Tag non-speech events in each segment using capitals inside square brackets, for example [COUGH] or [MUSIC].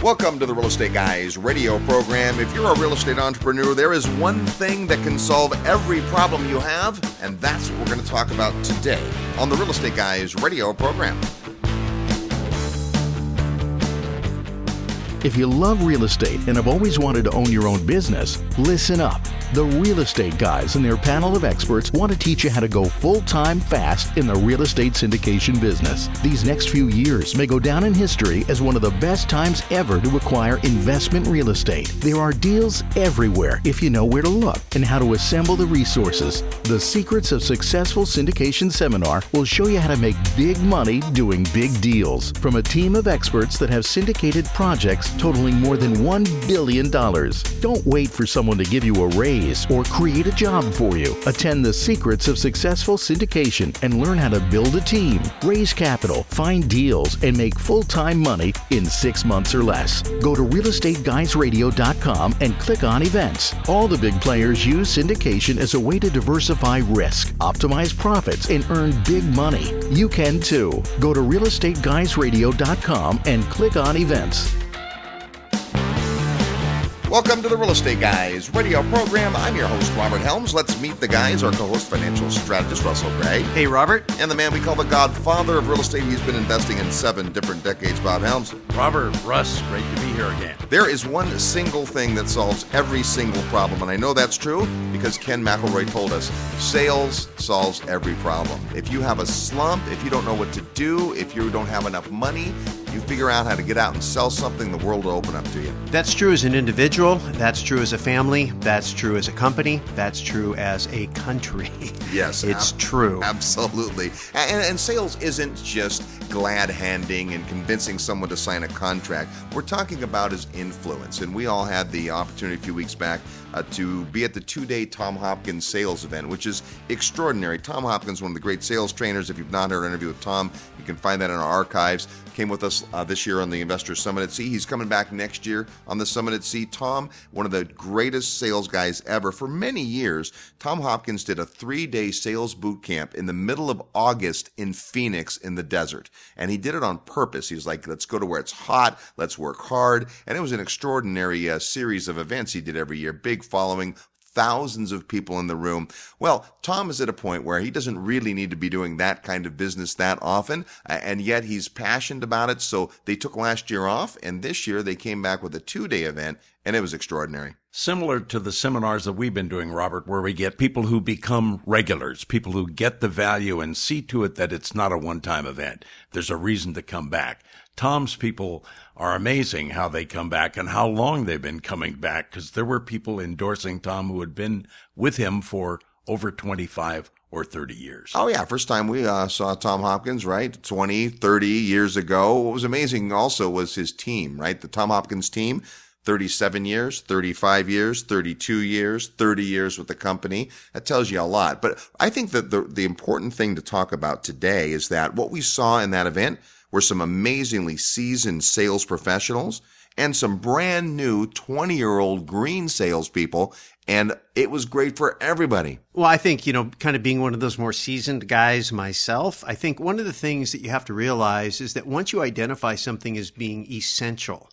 Welcome to the Real Estate Guys radio program. If you're a real estate entrepreneur, there is one thing that can solve every problem you have, and that's what we're going to talk about today on the Real Estate Guys radio program. If you love real estate and have always wanted to own your own business, listen up. The Real Estate Guys and their panel of experts want to teach you how to go full time fast in the real estate syndication business. These next few years may go down in history as one of the best times ever to acquire investment real estate. There are deals everywhere if you know where to look and how to assemble the resources. The Secrets of Successful Syndication seminar will show you how to make big money doing big deals from a team of experts that have syndicated projects totaling more than $1 billion. Don't wait for someone to give you a raise or create a job for you. Attend the Secrets of Successful Syndication and learn how to build a team, raise capital, find deals, and make full time money in six months or less. Go to realestateguysradio.com and click on events. All the big players use syndication as a way to diversify risk, optimize profits, and earn big money. You can too. Go to realestateguysradio.com and click on events. Welcome to the Real Estate Guys radio program. I'm your host, Robert Helms. Let's meet the guys, our co host, financial strategist Russell Gray. Hey, Robert. And the man we call the godfather of real estate. He's been investing in seven different decades, Bob Helms. Robert, Russ, great to be here again. There is one single thing that solves every single problem, and I know that's true because Ken McElroy told us sales solves every problem. If you have a slump, if you don't know what to do, if you don't have enough money, you figure out how to get out and sell something, the world will open up to you. That's true as an individual. That's true as a family. That's true as a company. That's true as a country. [LAUGHS] Yes, it's ab- true. Absolutely. And, and sales isn't just glad handing and convincing someone to sign a contract. We're talking about is influence. And we all had the opportunity a few weeks back uh, to be at the two day Tom Hopkins sales event, which is extraordinary. Tom Hopkins, one of the great sales trainers. If you've not heard an interview with Tom, you can find that in our archives. Came with us uh, this year on the Investor Summit at Sea. He's coming back next year on the Summit at Sea. Tom, one of the greatest sales guys ever. For many years, Tom Hopkins did a three day sales boot camp in the middle of August in Phoenix in the desert. And he did it on purpose. He was like, let's go to where it's hot, let's work hard. And it was an extraordinary uh, series of events he did every year. Big following, thousands of people in the room. Well, Tom is at a point where he doesn't really need to be doing that kind of business that often, and yet he's passionate about it. So they took last year off, and this year they came back with a two day event, and it was extraordinary. Similar to the seminars that we've been doing, Robert, where we get people who become regulars, people who get the value and see to it that it's not a one time event. There's a reason to come back. Tom's people are amazing how they come back and how long they've been coming back because there were people endorsing Tom who had been with him for over 25 or 30 years. Oh, yeah. First time we uh, saw Tom Hopkins, right? 20, 30 years ago. What was amazing also was his team, right? The Tom Hopkins team. 37 years, 35 years, 32 years, 30 years with the company. That tells you a lot. But I think that the, the important thing to talk about today is that what we saw in that event were some amazingly seasoned sales professionals and some brand new 20 year old green salespeople. And it was great for everybody. Well, I think, you know, kind of being one of those more seasoned guys myself, I think one of the things that you have to realize is that once you identify something as being essential,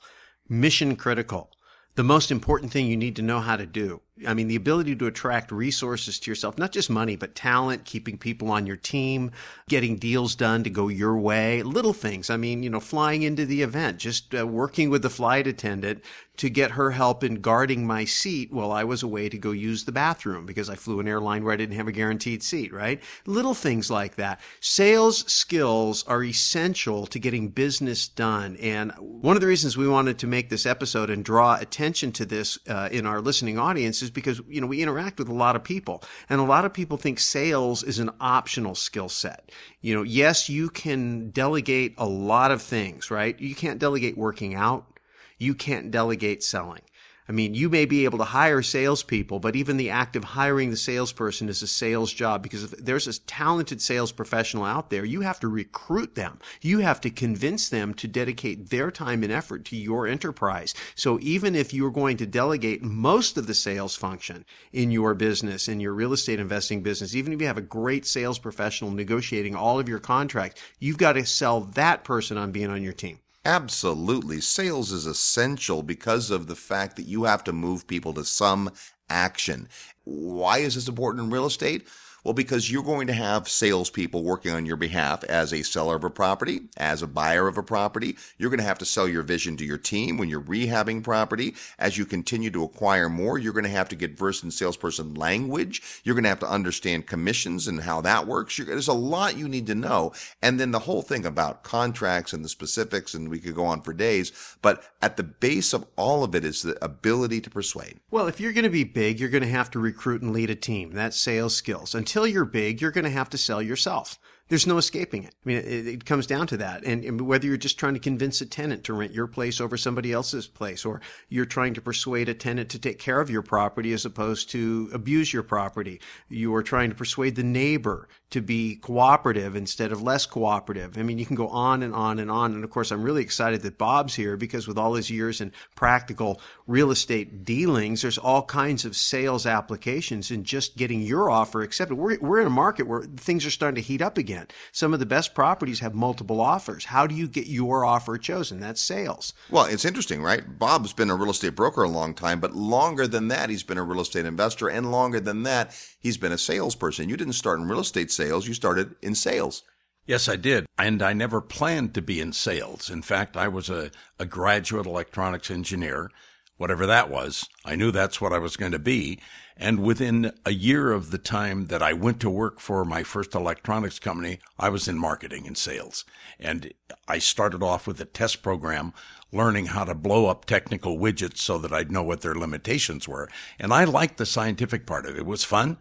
mission critical, the most important thing you need to know how to do. I mean, the ability to attract resources to yourself, not just money, but talent, keeping people on your team, getting deals done to go your way, little things. I mean, you know, flying into the event, just uh, working with the flight attendant to get her help in guarding my seat while I was away to go use the bathroom because I flew an airline where I didn't have a guaranteed seat, right? Little things like that. Sales skills are essential to getting business done. And one of the reasons we wanted to make this episode and draw attention to this uh, in our listening audience is because, you know, we interact with a lot of people and a lot of people think sales is an optional skill set. You know, yes, you can delegate a lot of things, right? You can't delegate working out you can't delegate selling. I mean, you may be able to hire salespeople, but even the act of hiring the salesperson is a sales job because if there's a talented sales professional out there, you have to recruit them. You have to convince them to dedicate their time and effort to your enterprise. So even if you're going to delegate most of the sales function in your business, in your real estate investing business, even if you have a great sales professional negotiating all of your contracts, you've got to sell that person on being on your team. Absolutely. Sales is essential because of the fact that you have to move people to some action. Why is this important in real estate? Well, because you're going to have salespeople working on your behalf as a seller of a property, as a buyer of a property. You're going to have to sell your vision to your team when you're rehabbing property. As you continue to acquire more, you're going to have to get versed in salesperson language. You're going to have to understand commissions and how that works. You're, there's a lot you need to know. And then the whole thing about contracts and the specifics, and we could go on for days. But at the base of all of it is the ability to persuade. Well, if you're going to be big, you're going to have to recruit and lead a team. That's sales skills. Until until you're big, you're going to have to sell yourself. There's no escaping it. I mean, it, it comes down to that. And, and, whether you're just trying to convince a tenant to rent your place over somebody else's place, or you're trying to persuade a tenant to take care of your property as opposed to abuse your property, you are trying to persuade the neighbor to be cooperative instead of less cooperative. I mean, you can go on and on and on. And of course, I'm really excited that Bob's here because with all his years in practical real estate dealings, there's all kinds of sales applications and just getting your offer accepted. We're, we're in a market where things are starting to heat up again. Some of the best properties have multiple offers. How do you get your offer chosen? That's sales. Well, it's interesting, right? Bob's been a real estate broker a long time, but longer than that, he's been a real estate investor. And longer than that, he's been a salesperson. You didn't start in real estate sales you started in sales. Yes, I did. And I never planned to be in sales. In fact, I was a, a graduate electronics engineer, whatever that was. I knew that's what I was going to be. And within a year of the time that I went to work for my first electronics company, I was in marketing and sales. And I started off with a test program learning how to blow up technical widgets so that I'd know what their limitations were. And I liked the scientific part of it. It was fun,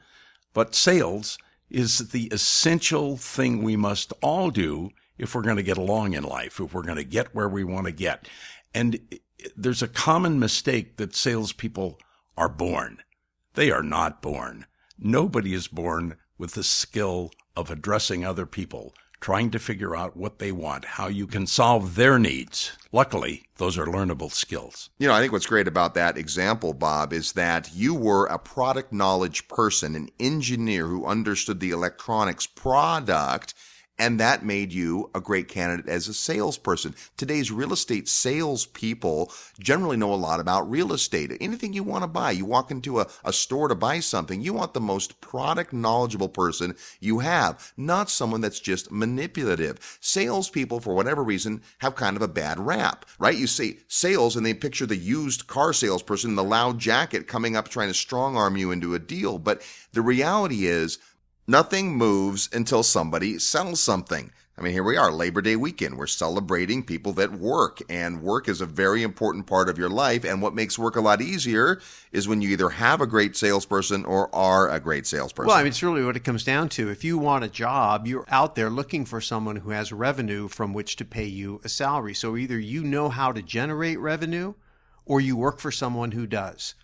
but sales is the essential thing we must all do if we're going to get along in life, if we're going to get where we want to get. And there's a common mistake that salespeople are born. They are not born. Nobody is born with the skill of addressing other people trying to figure out what they want, how you can solve their needs. Luckily, those are learnable skills. You know, I think what's great about that example, Bob, is that you were a product knowledge person, an engineer who understood the electronics product and that made you a great candidate as a salesperson. Today's real estate salespeople generally know a lot about real estate. Anything you want to buy, you walk into a, a store to buy something, you want the most product knowledgeable person you have, not someone that's just manipulative. Salespeople, for whatever reason, have kind of a bad rap, right? You see sales and they picture the used car salesperson in the loud jacket coming up trying to strong arm you into a deal. But the reality is, Nothing moves until somebody sells something. I mean, here we are, Labor Day weekend. We're celebrating people that work, and work is a very important part of your life. And what makes work a lot easier is when you either have a great salesperson or are a great salesperson. Well, I mean, it's really what it comes down to. If you want a job, you're out there looking for someone who has revenue from which to pay you a salary. So either you know how to generate revenue or you work for someone who does.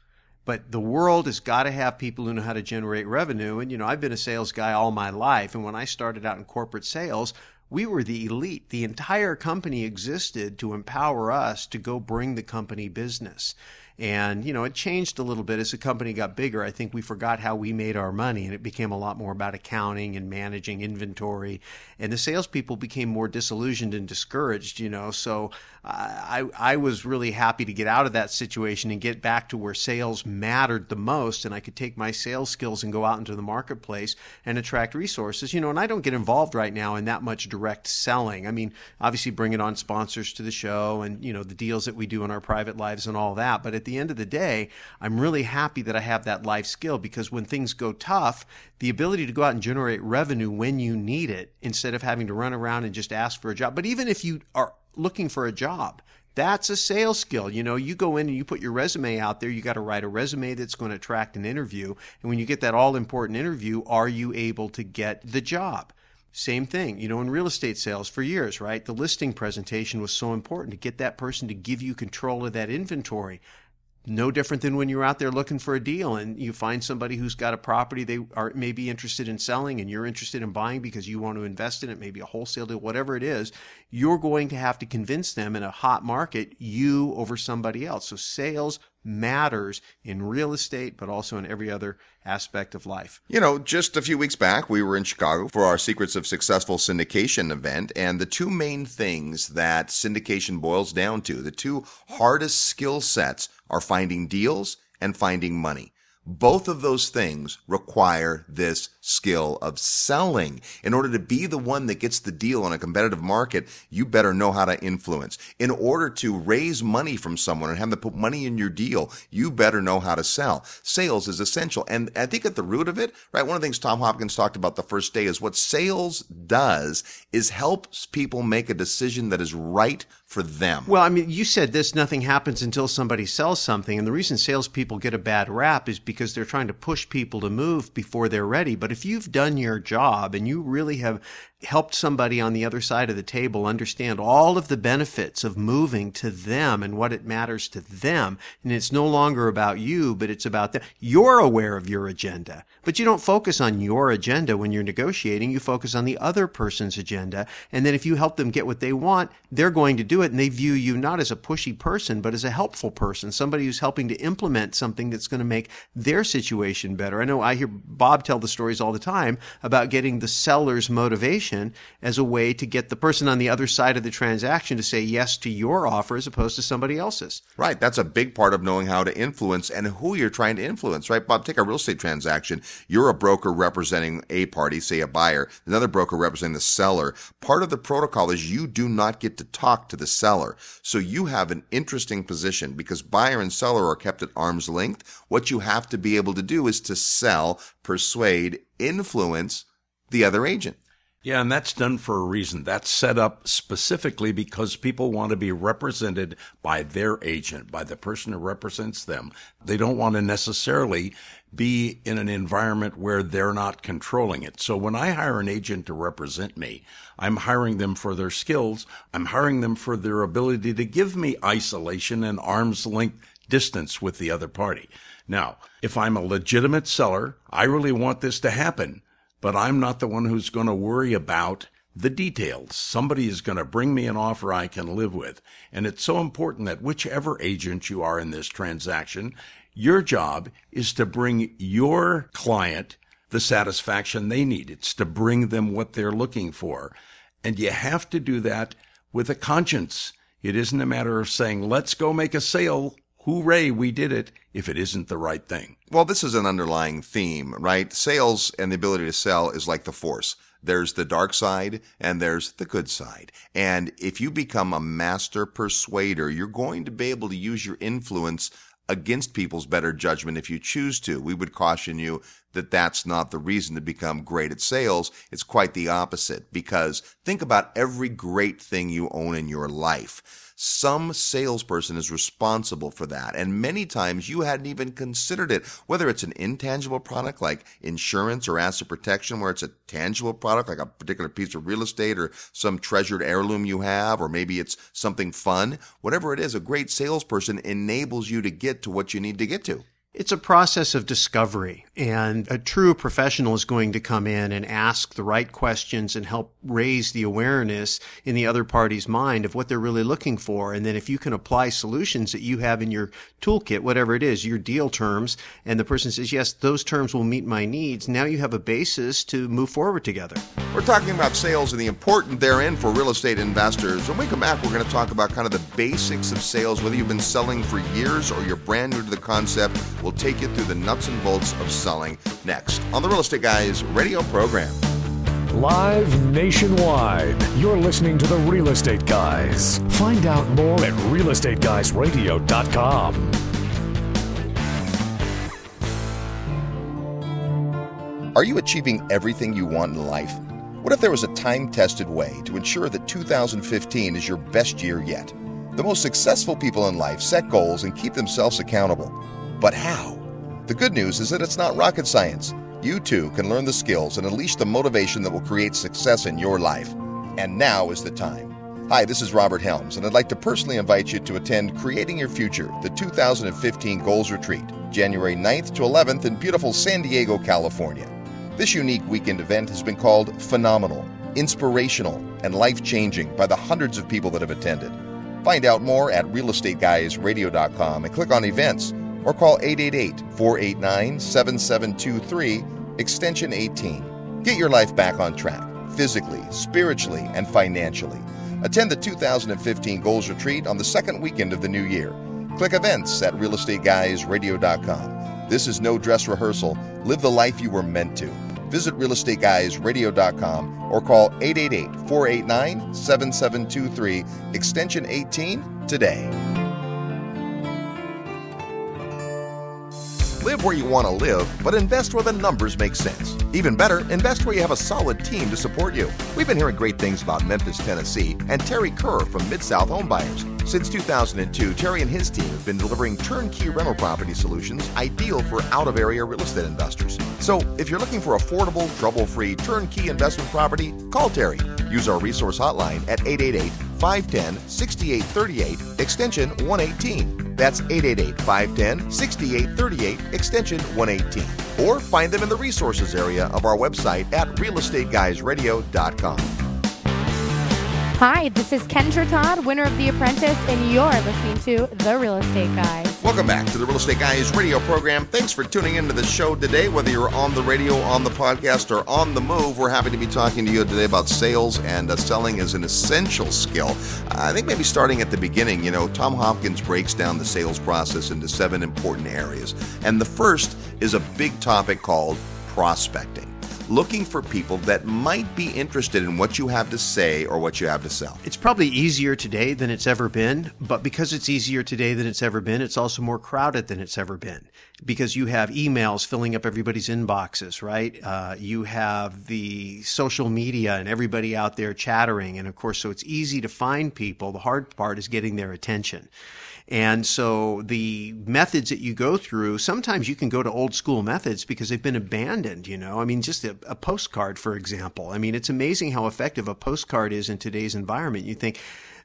But the world has got to have people who know how to generate revenue. And, you know, I've been a sales guy all my life. And when I started out in corporate sales, we were the elite. The entire company existed to empower us to go bring the company business. And, you know, it changed a little bit as the company got bigger. I think we forgot how we made our money and it became a lot more about accounting and managing inventory. And the salespeople became more disillusioned and discouraged, you know. So I, I was really happy to get out of that situation and get back to where sales mattered the most. And I could take my sales skills and go out into the marketplace and attract resources, you know. And I don't get involved right now in that much direct selling. I mean, obviously bringing on sponsors to the show and, you know, the deals that we do in our private lives and all that. But at the the end of the day, I'm really happy that I have that life skill because when things go tough, the ability to go out and generate revenue when you need it instead of having to run around and just ask for a job. But even if you are looking for a job, that's a sales skill. You know, you go in and you put your resume out there, you got to write a resume that's going to attract an interview. And when you get that all important interview, are you able to get the job? Same thing, you know, in real estate sales for years, right? The listing presentation was so important to get that person to give you control of that inventory no different than when you're out there looking for a deal and you find somebody who's got a property they are maybe interested in selling and you're interested in buying because you want to invest in it, maybe a wholesale deal, whatever it is, you're going to have to convince them in a hot market, you over somebody else. So sales matters in real estate, but also in every other aspect of life. You know, just a few weeks back, we were in Chicago for our Secrets of Successful Syndication event, and the two main things that syndication boils down to, the two hardest skill sets, are finding deals and finding money. Both of those things require this skill of selling. In order to be the one that gets the deal on a competitive market, you better know how to influence. In order to raise money from someone and have them put money in your deal, you better know how to sell. Sales is essential. And I think at the root of it, right, one of the things Tom Hopkins talked about the first day is what sales does is helps people make a decision that is right for them. Well, I mean, you said this nothing happens until somebody sells something. And the reason salespeople get a bad rap is because they're trying to push people to move before they're ready. But if you've done your job and you really have helped somebody on the other side of the table understand all of the benefits of moving to them and what it matters to them. And it's no longer about you, but it's about them. You're aware of your agenda, but you don't focus on your agenda when you're negotiating. You focus on the other person's agenda. And then if you help them get what they want, they're going to do it. And they view you not as a pushy person, but as a helpful person, somebody who's helping to implement something that's going to make their situation better. I know I hear Bob tell the stories all the time about getting the seller's motivation as a way to get the person on the other side of the transaction to say yes to your offer as opposed to somebody else's. Right. That's a big part of knowing how to influence and who you're trying to influence, right? Bob, take a real estate transaction. You're a broker representing a party, say a buyer, another broker representing the seller. Part of the protocol is you do not get to talk to the seller. So you have an interesting position because buyer and seller are kept at arm's length. What you have to be able to do is to sell, persuade, influence the other agent. Yeah, and that's done for a reason. That's set up specifically because people want to be represented by their agent, by the person who represents them. They don't want to necessarily be in an environment where they're not controlling it. So when I hire an agent to represent me, I'm hiring them for their skills. I'm hiring them for their ability to give me isolation and arm's length distance with the other party. Now, if I'm a legitimate seller, I really want this to happen but I'm not the one who's going to worry about the details. Somebody is going to bring me an offer I can live with. And it's so important that whichever agent you are in this transaction, your job is to bring your client the satisfaction they need. It's to bring them what they're looking for. And you have to do that with a conscience. It isn't a matter of saying, let's go make a sale hooray, we did it, if it isn't the right thing. Well, this is an underlying theme, right? Sales and the ability to sell is like the force. There's the dark side and there's the good side. And if you become a master persuader, you're going to be able to use your influence against people's better judgment if you choose to. We would caution you that that's not the reason to become great at sales. It's quite the opposite because think about every great thing you own in your life some salesperson is responsible for that. And many times you hadn't even considered it, whether it's an intangible product like insurance or asset protection, where it's a tangible product like a particular piece of real estate or some treasured heirloom you have, or maybe it's something fun. Whatever it is, a great salesperson enables you to get to what you need to get to. It's a process of discovery, and a true professional is going to come in and ask the right questions and help raise the awareness in the other party's mind of what they're really looking for. And then if you can apply solutions that you have in your toolkit, whatever it is, your deal terms, and the person says, yes, those terms will meet my needs, now you have a basis to move forward together. We're talking about sales and the important therein for real estate investors. When we come back, we're going to talk about kind of the basics of sales, whether you've been selling for years or you're brand new to the concept We'll take you through the nuts and bolts of selling next on the Real Estate Guys radio program. Live nationwide, you're listening to the Real Estate Guys. Find out more at realestateguysradio.com. Are you achieving everything you want in life? What if there was a time tested way to ensure that 2015 is your best year yet? The most successful people in life set goals and keep themselves accountable. But how? The good news is that it's not rocket science. You too can learn the skills and unleash the motivation that will create success in your life. And now is the time. Hi, this is Robert Helms, and I'd like to personally invite you to attend Creating Your Future, the 2015 Goals Retreat, January 9th to 11th in beautiful San Diego, California. This unique weekend event has been called phenomenal, inspirational, and life changing by the hundreds of people that have attended. Find out more at realestateguysradio.com and click on events or call 888 489 7723, extension 18. Get your life back on track, physically, spiritually, and financially. Attend the 2015 Goals Retreat on the second weekend of the new year. Click events at realestateguysradio.com. This is no dress rehearsal. Live the life you were meant to. Visit realestateguysradio.com or call 888 489 7723, extension 18 today. Live where you want to live, but invest where the numbers make sense. Even better, invest where you have a solid team to support you. We've been hearing great things about Memphis, Tennessee, and Terry Kerr from Mid South Homebuyers. Since 2002, Terry and his team have been delivering turnkey rental property solutions ideal for out of area real estate investors. So, if you're looking for affordable, trouble free, turnkey investment property, call Terry. Use our resource hotline at 888 510 6838, extension 118. That's 888 510 6838, extension 118. Or find them in the resources area of our website at realestateguysradio.com. Hi, this is Kendra Todd, winner of The Apprentice, and you're listening to The Real Estate Guys. Welcome back to the Real Estate Guys radio program. Thanks for tuning into the show today. Whether you're on the radio, on the podcast, or on the move, we're happy to be talking to you today about sales and uh, selling is an essential skill. I think maybe starting at the beginning, you know, Tom Hopkins breaks down the sales process into seven important areas. And the first is a big topic called prospecting looking for people that might be interested in what you have to say or what you have to sell. It's probably easier today than it's ever been, but because it's easier today than it's ever been, it's also more crowded than it's ever been because you have emails filling up everybody's inboxes, right? Uh, you have the social media and everybody out there chattering. And of course, so it's easy to find people. The hard part is getting their attention. And so the methods that you go through, sometimes you can go to old school methods because they've been abandoned, you know. I mean, just a, a postcard, for example. I mean, it's amazing how effective a postcard is in today's environment. You think,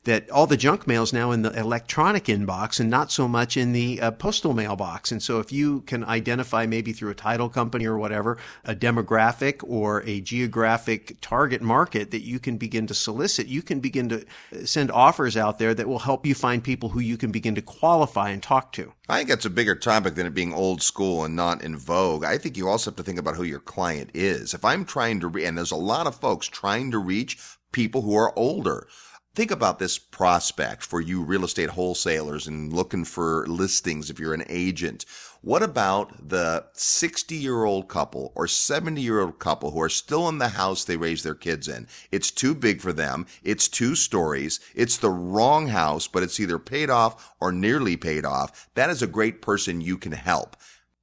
that all the junk mail is now in the electronic inbox and not so much in the uh, postal mailbox. And so if you can identify maybe through a title company or whatever, a demographic or a geographic target market that you can begin to solicit, you can begin to uh, send offers out there that will help you find people who you can begin to qualify and talk to. I think that's a bigger topic than it being old school and not in vogue. I think you also have to think about who your client is. If I'm trying to, re- and there's a lot of folks trying to reach people who are older. Think about this prospect for you real estate wholesalers and looking for listings if you're an agent. What about the 60 year old couple or 70 year old couple who are still in the house they raised their kids in? It's too big for them. It's two stories. It's the wrong house, but it's either paid off or nearly paid off. That is a great person you can help.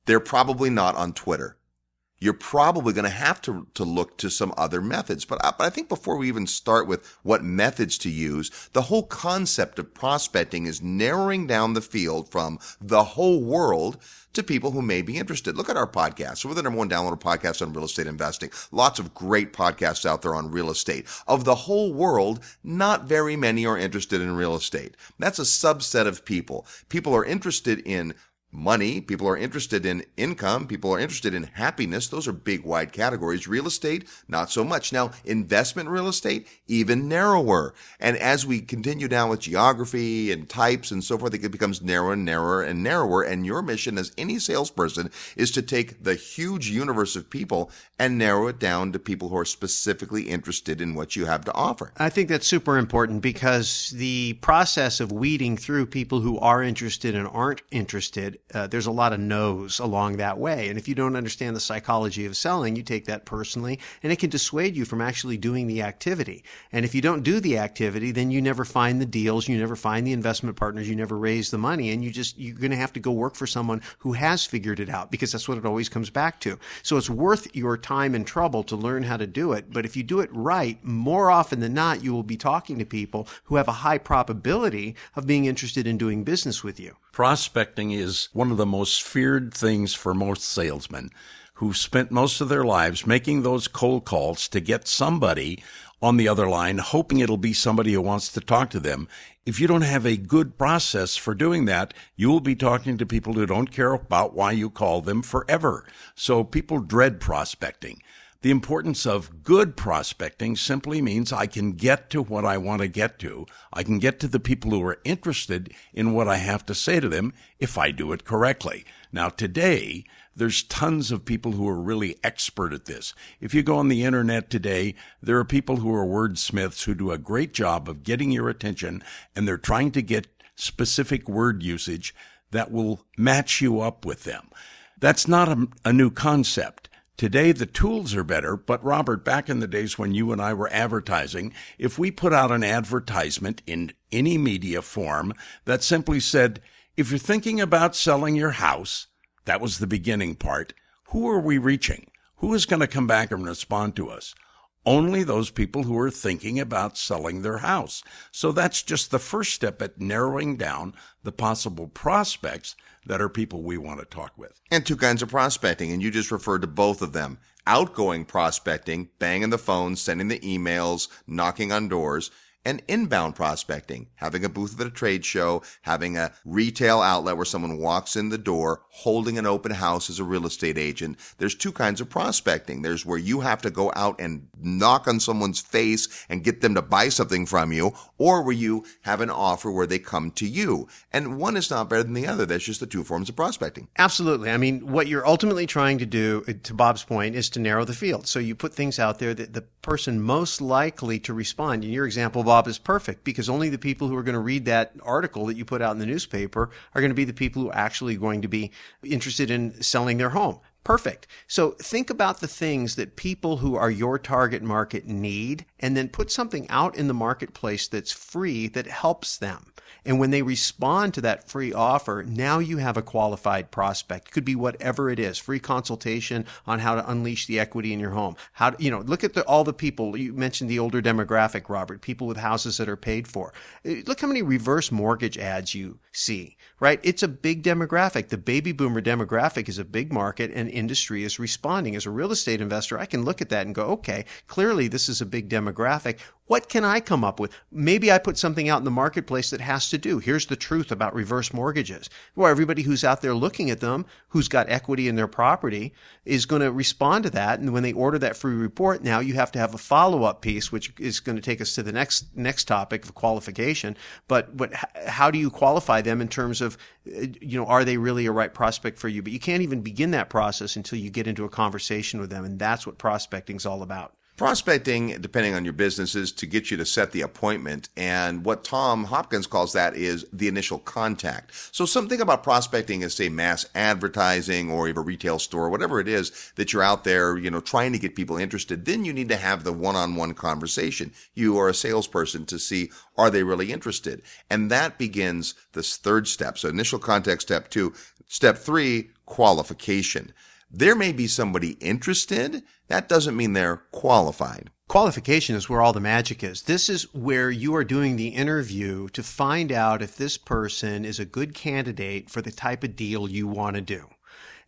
They're probably not on Twitter you're probably going to have to, to look to some other methods. But I, but I think before we even start with what methods to use, the whole concept of prospecting is narrowing down the field from the whole world to people who may be interested. Look at our podcast. We're the number one downloaded podcast on real estate investing. Lots of great podcasts out there on real estate. Of the whole world, not very many are interested in real estate. That's a subset of people. People are interested in money. People are interested in income. People are interested in happiness. Those are big, wide categories. Real estate, not so much. Now, investment real estate, even narrower. And as we continue down with geography and types and so forth, it becomes narrower and narrower and narrower. And your mission as any salesperson is to take the huge universe of people and narrow it down to people who are specifically interested in what you have to offer. I think that's super important because the process of weeding through people who are interested and aren't interested uh, there's a lot of no's along that way. And if you don't understand the psychology of selling, you take that personally and it can dissuade you from actually doing the activity. And if you don't do the activity, then you never find the deals, you never find the investment partners, you never raise the money, and you just, you're going to have to go work for someone who has figured it out because that's what it always comes back to. So it's worth your time and trouble to learn how to do it. But if you do it right, more often than not, you will be talking to people who have a high probability of being interested in doing business with you. Prospecting is one of the most feared things for most salesmen who've spent most of their lives making those cold calls to get somebody on the other line, hoping it'll be somebody who wants to talk to them. If you don't have a good process for doing that, you will be talking to people who don't care about why you call them forever. So people dread prospecting. The importance of good prospecting simply means I can get to what I want to get to. I can get to the people who are interested in what I have to say to them if I do it correctly. Now today, there's tons of people who are really expert at this. If you go on the internet today, there are people who are wordsmiths who do a great job of getting your attention and they're trying to get specific word usage that will match you up with them. That's not a, a new concept. Today, the tools are better, but Robert, back in the days when you and I were advertising, if we put out an advertisement in any media form that simply said, if you're thinking about selling your house, that was the beginning part, who are we reaching? Who is going to come back and respond to us? Only those people who are thinking about selling their house. So that's just the first step at narrowing down the possible prospects that are people we want to talk with. And two kinds of prospecting, and you just referred to both of them. Outgoing prospecting, banging the phone, sending the emails, knocking on doors, and inbound prospecting, having a booth at a trade show, having a retail outlet where someone walks in the door, holding an open house as a real estate agent. There's two kinds of prospecting. There's where you have to go out and knock on someone's face and get them to buy something from you, or where you have an offer where they come to you. And one is not better than the other. That's just the two forms of prospecting. Absolutely. I mean, what you're ultimately trying to do, uh, to Bob's point, is to narrow the field. So you put things out there that the person most likely to respond. In your example, Bob, is perfect because only the people who are going to read that article that you put out in the newspaper are going to be the people who are actually going to be interested in selling their home. Perfect. So think about the things that people who are your target market need and then put something out in the marketplace that's free that helps them. And when they respond to that free offer, now you have a qualified prospect. It could be whatever it is. Free consultation on how to unleash the equity in your home. How to, you know, look at the, all the people. You mentioned the older demographic, Robert, people with houses that are paid for. Uh, look how many reverse mortgage ads you see, right? It's a big demographic. The baby boomer demographic is a big market and industry is responding. As a real estate investor, I can look at that and go, okay, clearly this is a big demographic. What can I come up with? Maybe I put something out in the marketplace that has to do. Here's the truth about reverse mortgages. Well, everybody who's out there looking at them, who's got equity in their property, is going to respond to that. And when they order that free report, now you have to have a follow up piece, which is going to take us to the next next topic of qualification. But but how do you qualify them in terms of uh, you know are they really a right prospect for you? But you can't even begin that process until you get into a conversation with them, and that's what prospecting is all about. Prospecting, depending on your business, is to get you to set the appointment. And what Tom Hopkins calls that is the initial contact. So something about prospecting is say mass advertising or even a retail store, whatever it is that you're out there, you know, trying to get people interested. Then you need to have the one-on-one conversation. You are a salesperson to see are they really interested? And that begins this third step. So initial contact step two. Step three, qualification. There may be somebody interested. That doesn't mean they're qualified. Qualification is where all the magic is. This is where you are doing the interview to find out if this person is a good candidate for the type of deal you want to do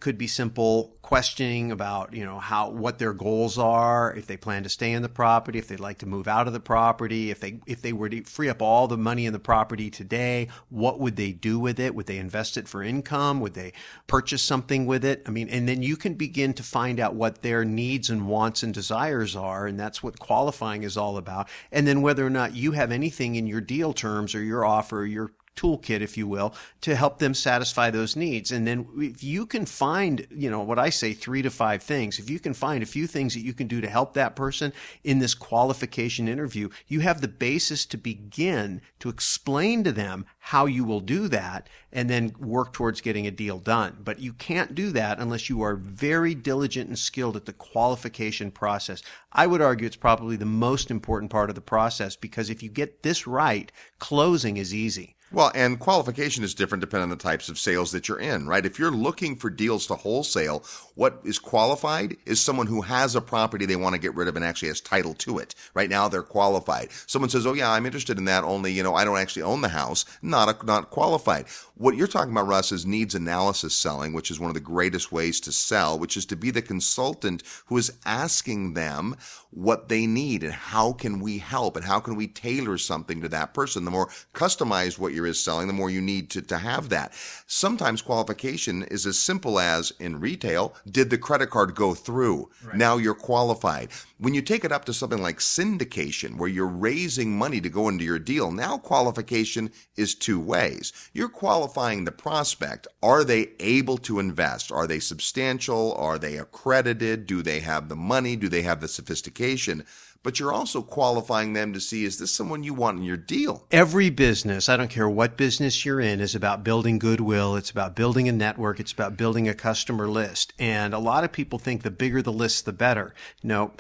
could be simple questioning about, you know, how, what their goals are, if they plan to stay in the property, if they'd like to move out of the property, if they, if they were to free up all the money in the property today, what would they do with it? Would they invest it for income? Would they purchase something with it? I mean, and then you can begin to find out what their needs and wants and desires are. And that's what qualifying is all about. And then whether or not you have anything in your deal terms or your offer, or your toolkit, if you will, to help them satisfy those needs. And then if you can find, you know, what I say, three to five things, if you can find a few things that you can do to help that person in this qualification interview, you have the basis to begin to explain to them how you will do that and then work towards getting a deal done. But you can't do that unless you are very diligent and skilled at the qualification process. I would argue it's probably the most important part of the process because if you get this right, closing is easy. Well, and qualification is different depending on the types of sales that you're in, right? If you're looking for deals to wholesale, what is qualified is someone who has a property they want to get rid of and actually has title to it. Right now, they're qualified. Someone says, "Oh yeah, I'm interested in that." Only, you know, I don't actually own the house. Not a, not qualified. What you're talking about, Russ, is needs analysis selling, which is one of the greatest ways to sell, which is to be the consultant who is asking them what they need and how can we help and how can we tailor something to that person. The more customized what you're is selling, the more you need to, to have that. Sometimes qualification is as simple as in retail, did the credit card go through? Right. Now you're qualified. When you take it up to something like syndication, where you're raising money to go into your deal, now qualification is two ways. You're qualifying the prospect. Are they able to invest? Are they substantial? Are they accredited? Do they have the money? Do they have the sophistication? but you're also qualifying them to see is this someone you want in your deal? Every business, I don't care what business you're in, is about building goodwill. It's about building a network. It's about building a customer list. And a lot of people think the bigger the list, the better. No,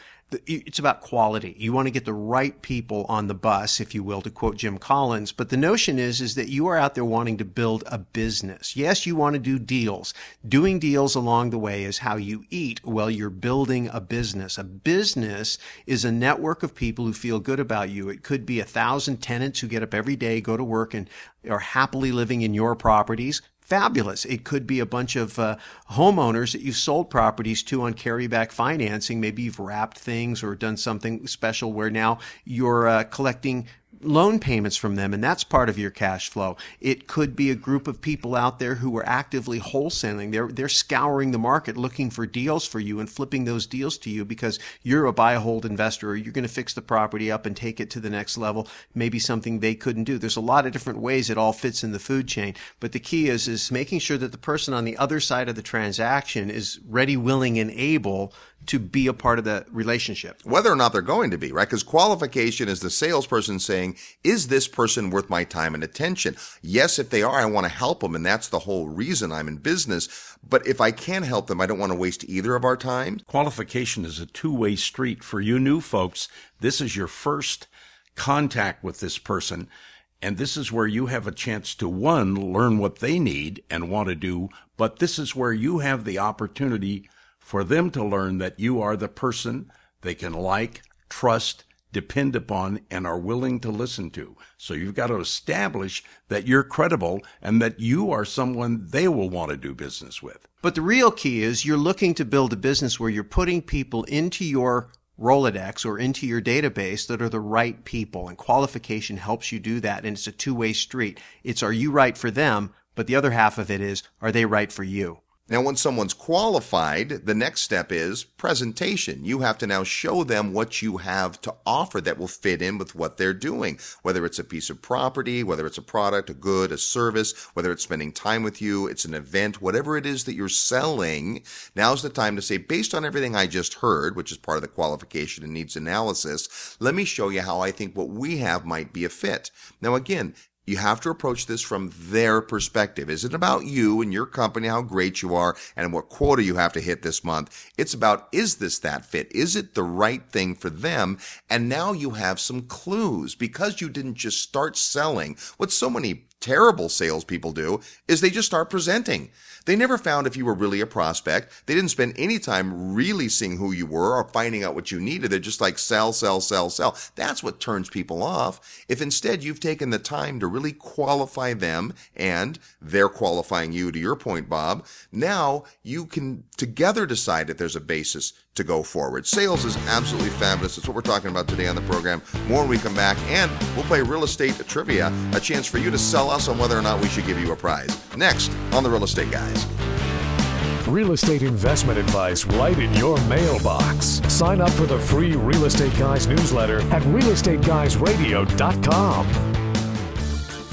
it's about quality. You want to get the right people on the bus, if you will, to quote Jim Collins. But the notion is, is that you are out there wanting to build a business. Yes, you want to do deals. Doing deals along the way is how you eat while you're building a business. A business is a network of people who feel good about you. It could be a thousand tenants who get up every day, go to work and are happily living in your properties fabulous. It could be a bunch of uh, homeowners that you've sold properties to on carryback financing. Maybe you've wrapped things or done something special where now you're uh, collecting loan payments from them, and that's part of your cash flow. It could be a group of people out there who are actively wholesaling. They're they're scouring the market looking for deals for you and flipping those deals to you because you're a buy hold investor or you're going to fix the property up and take it to the next level. Maybe something they couldn't do. There's a lot of different ways it all fits in the food chain, but the key is is making sure that the person on the other side of the transaction is ready, willing, and able to be a part of the relationship. Whether or not they're going to be, right? Because qualification is the salesperson saying, is this person worth my time and attention? Yes, if they are, I want to help them. And that's the whole reason I'm in business. But if I can help them, I don't want to waste either of our time. Qualification is a two way street for you new folks. This is your first contact with this person. And this is where you have a chance to one, learn what they need and want to do. But this is where you have the opportunity for them to learn that you are the person they can like, trust, depend upon, and are willing to listen to. So you've got to establish that you're credible and that you are someone they will want to do business with. But the real key is you're looking to build a business where you're putting people into your Rolodex or into your database that are the right people and qualification helps you do that. And it's a two way street. It's are you right for them? But the other half of it is are they right for you? Now, when someone's qualified, the next step is presentation. You have to now show them what you have to offer that will fit in with what they're doing, whether it's a piece of property, whether it's a product, a good, a service, whether it's spending time with you, it's an event, whatever it is that you're selling. Now's the time to say, based on everything I just heard, which is part of the qualification and needs analysis, let me show you how I think what we have might be a fit. Now, again, you have to approach this from their perspective. Is it about you and your company, how great you are, and what quota you have to hit this month? It's about, is this that fit? Is it the right thing for them? And now you have some clues because you didn't just start selling what so many terrible salespeople do is they just start presenting. They never found if you were really a prospect. They didn't spend any time really seeing who you were or finding out what you needed. They're just like sell, sell, sell, sell. That's what turns people off. If instead you've taken the time to really qualify them and they're qualifying you to your point, Bob, now you can together decide if there's a basis to go forward. Sales is absolutely fabulous. That's what we're talking about today on the program. More when we come back, and we'll play real estate trivia, a chance for you to sell us on whether or not we should give you a prize. Next on the Real Estate Guys. Real estate investment advice right in your mailbox. Sign up for the free Real Estate Guys newsletter at realestateguysradio.com.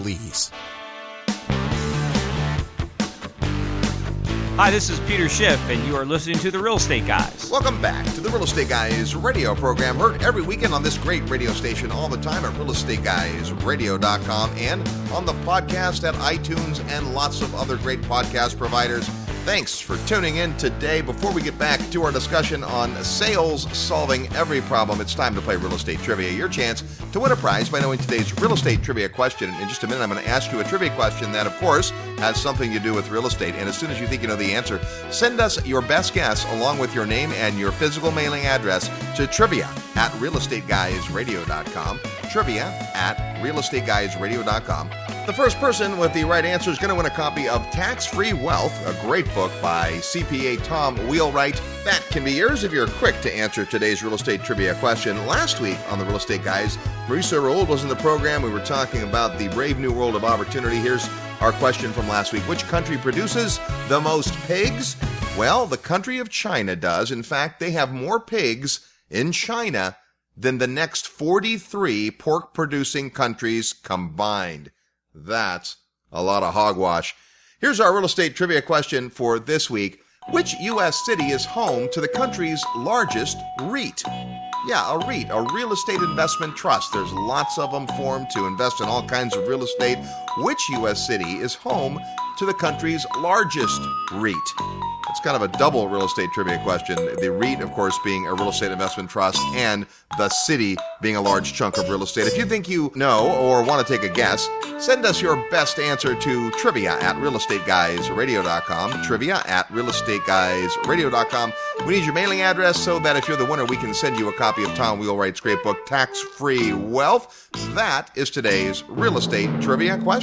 Belize. Hi, this is Peter Schiff, and you are listening to The Real Estate Guys. Welcome back to the Real Estate Guys radio program, heard every weekend on this great radio station all the time at realestateguysradio.com and on the podcast at iTunes and lots of other great podcast providers. Thanks for tuning in today. Before we get back to our discussion on sales solving every problem, it's time to play real estate trivia. Your chance to win a prize by knowing today's real estate trivia question. In just a minute, I'm going to ask you a trivia question that, of course, has something to do with real estate. And as soon as you think you know the answer, send us your best guess along with your name and your physical mailing address to trivia at realestateguysradio.com. Trivia at realestateguysradio.com. The first person with the right answer is going to win a copy of Tax Free Wealth, a great book by CPA Tom Wheelwright. That can be yours if you're quick to answer today's real estate trivia question. Last week on the Real Estate Guys, Marisa Raoul was in the program. We were talking about the brave new world of opportunity. Here's our question from last week Which country produces the most pigs? Well, the country of China does. In fact, they have more pigs in China than the next 43 pork producing countries combined. That's a lot of hogwash. Here's our real estate trivia question for this week. Which U.S. city is home to the country's largest REIT? Yeah, a REIT, a real estate investment trust. There's lots of them formed to invest in all kinds of real estate. Which U.S. city is home to the country's largest REIT? It's kind of a double real estate trivia question. The REIT, of course, being a real estate investment trust, and the city being a large chunk of real estate. If you think you know or want to take a guess, send us your best answer to trivia at realestateguysradio.com. Trivia at realestateguysradio.com. We need your mailing address so that if you're the winner, we can send you a copy of Tom Wheelwright's great book, Tax Free Wealth. That is today's real estate trivia question.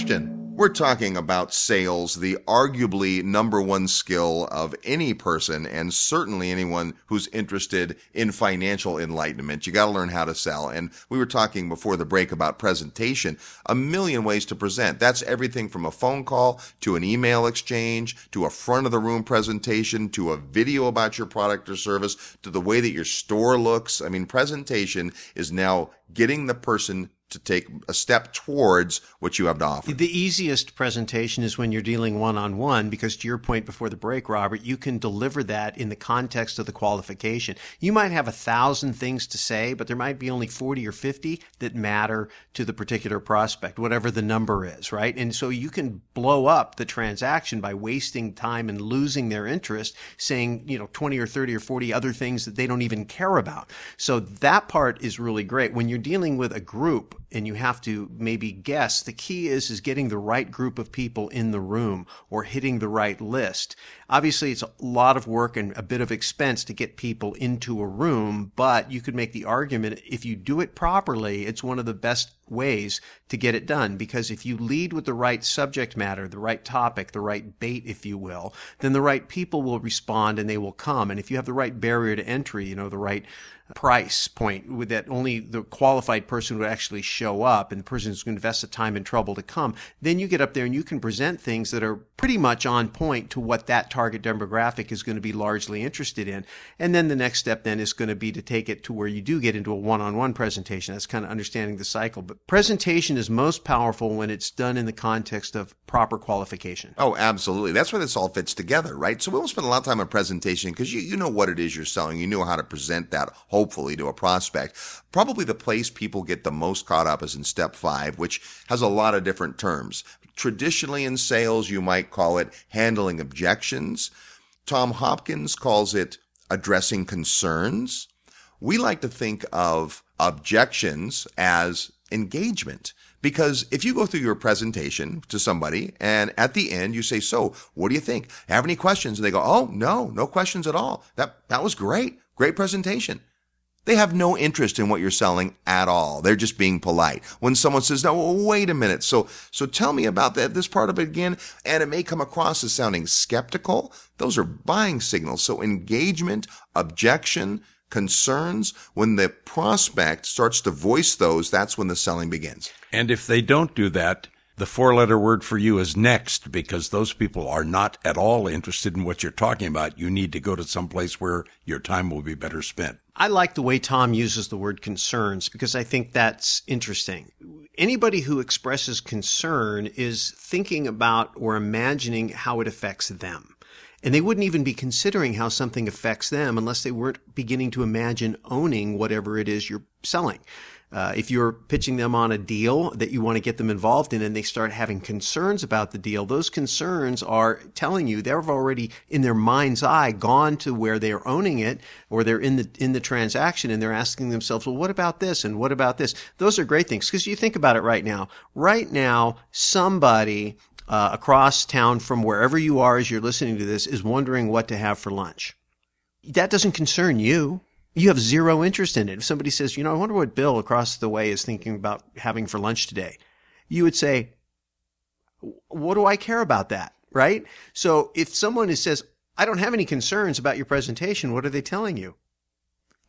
We're talking about sales, the arguably number one skill of any person and certainly anyone who's interested in financial enlightenment. You got to learn how to sell. And we were talking before the break about presentation, a million ways to present. That's everything from a phone call to an email exchange to a front of the room presentation to a video about your product or service to the way that your store looks. I mean, presentation is now getting the person to take a step towards what you have to offer. The easiest presentation is when you're dealing one on one, because to your point before the break, Robert, you can deliver that in the context of the qualification. You might have a thousand things to say, but there might be only 40 or 50 that matter to the particular prospect, whatever the number is, right? And so you can blow up the transaction by wasting time and losing their interest, saying, you know, 20 or 30 or 40 other things that they don't even care about. So that part is really great. When you're dealing with a group, and you have to maybe guess the key is is getting the right group of people in the room or hitting the right list. Obviously it's a lot of work and a bit of expense to get people into a room but you could make the argument if you do it properly it's one of the best ways to get it done. Because if you lead with the right subject matter the right topic the right bait if you will then the right people will respond and they will come. And if you have the right barrier to entry you know the right price point with that only the qualified person would actually show up and the person who's going to invest the time and trouble to come, then you get up there and you can present things that are pretty much on point to what that target demographic is going to be largely interested in. And then the next step then is going to be to take it to where you do get into a one-on-one presentation. That's kind of understanding the cycle. But presentation is most powerful when it's done in the context of proper qualification. Oh, absolutely. That's where this all fits together, right? So we won't spend a lot of time on presentation because you, you know what it is you're selling. You know how to present that hopefully to a prospect. Probably the place people get the most caught up is in step five, which has a lot of different terms. Traditionally in sales, you might call it handling objections. Tom Hopkins calls it addressing concerns. We like to think of objections as engagement. Because if you go through your presentation to somebody and at the end you say, so what do you think? Have any questions? And they go, oh, no, no questions at all. That, that was great. Great presentation. They have no interest in what you're selling at all. They're just being polite. When someone says, no, wait a minute. So, so tell me about that, this part of it again. And it may come across as sounding skeptical. Those are buying signals. So engagement, objection, concerns, when the prospect starts to voice those, that's when the selling begins. And if they don't do that, the four letter word for you is next because those people are not at all interested in what you're talking about. You need to go to some place where your time will be better spent. I like the way Tom uses the word concerns because I think that's interesting. Anybody who expresses concern is thinking about or imagining how it affects them. And they wouldn't even be considering how something affects them unless they weren't beginning to imagine owning whatever it is you're selling. Uh, if you're pitching them on a deal that you want to get them involved in and they start having concerns about the deal, those concerns are telling you they've already in their mind's eye gone to where they're owning it or they're in the, in the transaction and they're asking themselves, well, what about this? And what about this? Those are great things because you think about it right now. Right now, somebody uh, across town from wherever you are as you're listening to this is wondering what to have for lunch. That doesn't concern you you have zero interest in it. If somebody says, you know, I wonder what Bill across the way is thinking about having for lunch today, you would say, what do I care about that? Right? So if someone says, I don't have any concerns about your presentation, what are they telling you?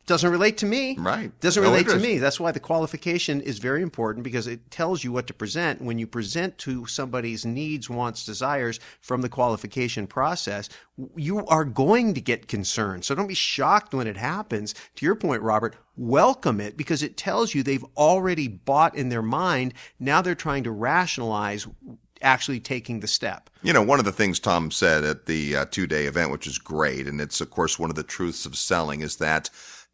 Doesn't relate to me. Right. Doesn't No relate interest. to me. That's why the qualification is very important because it tells you what to present. When you present to somebody's needs, wants, desires from the qualification process, you are going to get concerned. So don't be shocked when it happens. To your point, Robert, welcome it because it tells you they've already bought in their mind. Now they're trying to rationalize actually taking the step. You know, one of the things Tom said at the uh, two day event, which is great, and it's, of course, one of the truths of selling, is that